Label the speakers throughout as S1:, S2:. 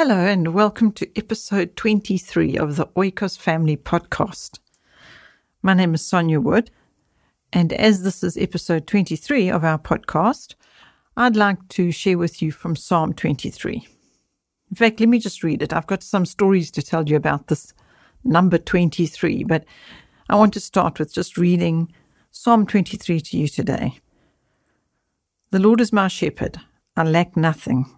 S1: Hello, and welcome to episode 23 of the Oikos Family Podcast. My name is Sonja Wood, and as this is episode 23 of our podcast, I'd like to share with you from Psalm 23. In fact, let me just read it. I've got some stories to tell you about this number 23, but I want to start with just reading Psalm 23 to you today. The Lord is my shepherd, I lack nothing.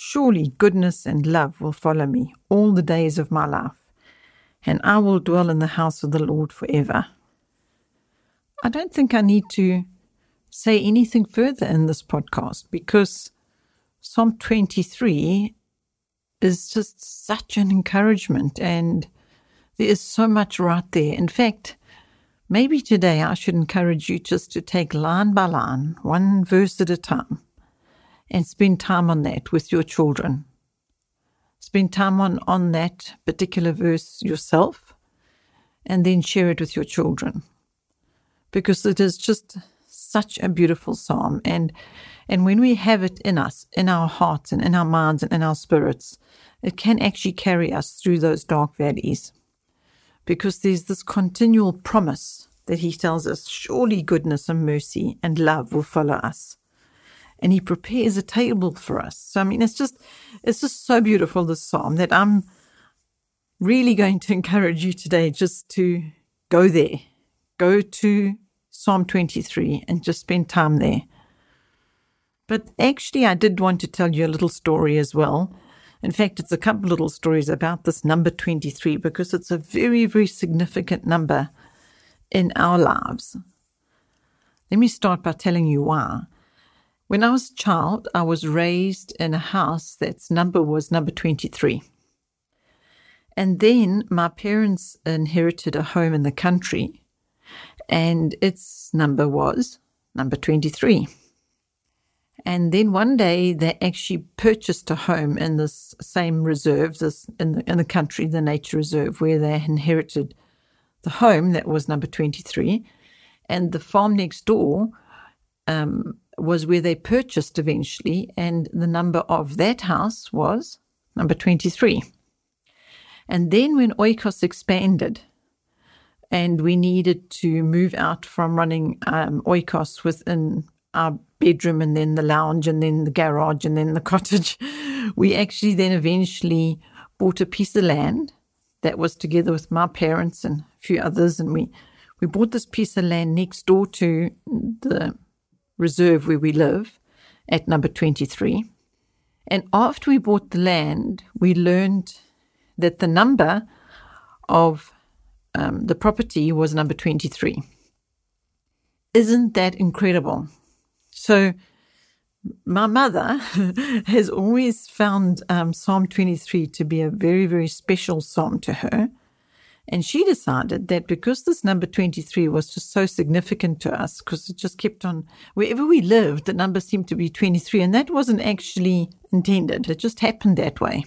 S1: Surely goodness and love will follow me all the days of my life, and I will dwell in the house of the Lord forever. I don't think I need to say anything further in this podcast because Psalm 23 is just such an encouragement, and there is so much right there. In fact, maybe today I should encourage you just to take line by line, one verse at a time and spend time on that with your children. Spend time on, on that particular verse yourself and then share it with your children. Because it is just such a beautiful psalm. And and when we have it in us, in our hearts and in our minds and in our spirits, it can actually carry us through those dark valleys. Because there's this continual promise that he tells us surely goodness and mercy and love will follow us and he prepares a table for us. So I mean it's just it's just so beautiful this psalm that I'm really going to encourage you today just to go there. Go to Psalm 23 and just spend time there. But actually I did want to tell you a little story as well. In fact, it's a couple little stories about this number 23 because it's a very, very significant number in our lives. Let me start by telling you why. When I was a child, I was raised in a house that's number was number 23. And then my parents inherited a home in the country, and its number was number 23. And then one day they actually purchased a home in this same reserve, this in the in the country, the nature reserve, where they inherited the home that was number 23. And the farm next door um, was where they purchased eventually, and the number of that house was number 23. And then when Oikos expanded, and we needed to move out from running um, Oikos within our bedroom and then the lounge and then the garage and then the cottage, we actually then eventually bought a piece of land that was together with my parents and a few others, and we we bought this piece of land next door to the reserve where we live at number 23. And after we bought the land, we learned that the number of um, the property was number 23. Isn't that incredible? So, my mother has always found um, Psalm 23 to be a very, very special psalm to her. And she decided that because this number 23 was just so significant to us, because it just kept on, wherever we lived, the number seemed to be 23. And that wasn't actually intended, it just happened that way.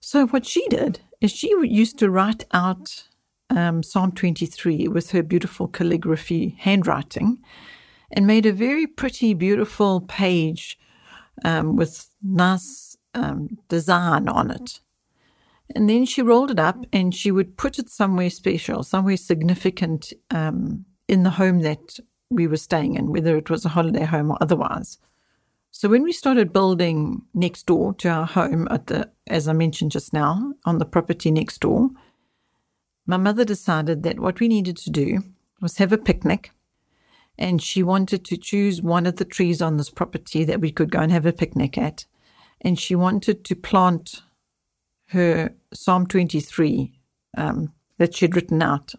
S1: So, what she did is she used to write out um, Psalm 23 with her beautiful calligraphy handwriting and made a very pretty, beautiful page um, with nice um, design on it. And then she rolled it up and she would put it somewhere special, somewhere significant um, in the home that we were staying in, whether it was a holiday home or otherwise. So when we started building next door to our home at the, as I mentioned just now, on the property next door, my mother decided that what we needed to do was have a picnic. And she wanted to choose one of the trees on this property that we could go and have a picnic at. And she wanted to plant her Psalm 23 um, that she'd written out.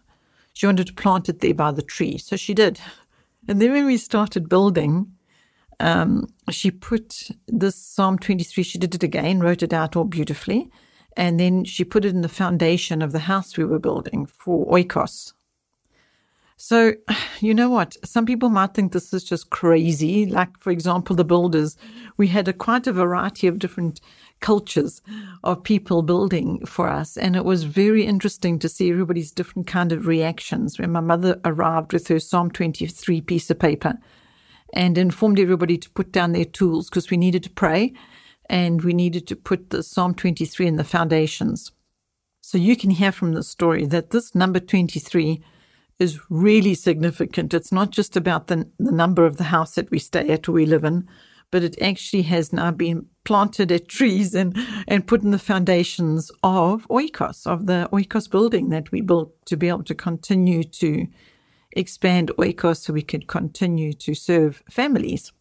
S1: She wanted to plant it there by the tree. So she did. And then when we started building um, she put this Psalm 23, she did it again, wrote it out all beautifully, and then she put it in the foundation of the house we were building for Oikos. So, you know what? Some people might think this is just crazy. Like, for example, the builders, we had a quite a variety of different cultures of people building for us. And it was very interesting to see everybody's different kind of reactions when my mother arrived with her Psalm 23 piece of paper and informed everybody to put down their tools because we needed to pray and we needed to put the Psalm 23 in the foundations. So you can hear from the story that this number 23 is really significant. It's not just about the, the number of the house that we stay at or we live in, but it actually has now been planted at trees and, and put in the foundations of Oikos, of the Oikos building that we built to be able to continue to expand Oikos so we could continue to serve families.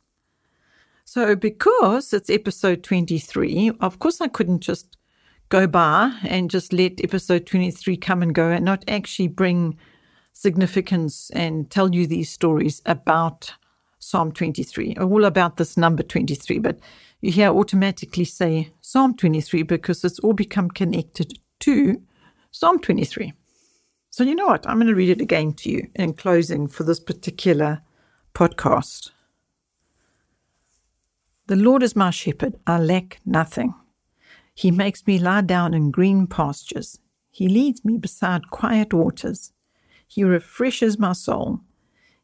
S1: So, because it's episode 23, of course, I couldn't just go by and just let episode 23 come and go and not actually bring significance and tell you these stories about Psalm 23, all about this number 23. But you hear automatically say Psalm 23 because it's all become connected to Psalm 23. So, you know what? I'm going to read it again to you in closing for this particular podcast. The Lord is my shepherd, I lack nothing. He makes me lie down in green pastures. He leads me beside quiet waters. He refreshes my soul.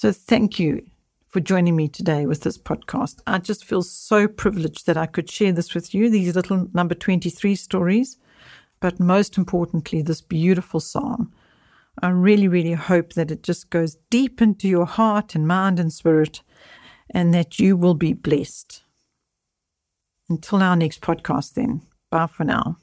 S1: So thank you for joining me today with this podcast. I just feel so privileged that I could share this with you, these little number 23 stories, but most importantly, this beautiful psalm. I really, really hope that it just goes deep into your heart and mind and spirit and that you will be blessed. Until our next podcast, then, bye for now.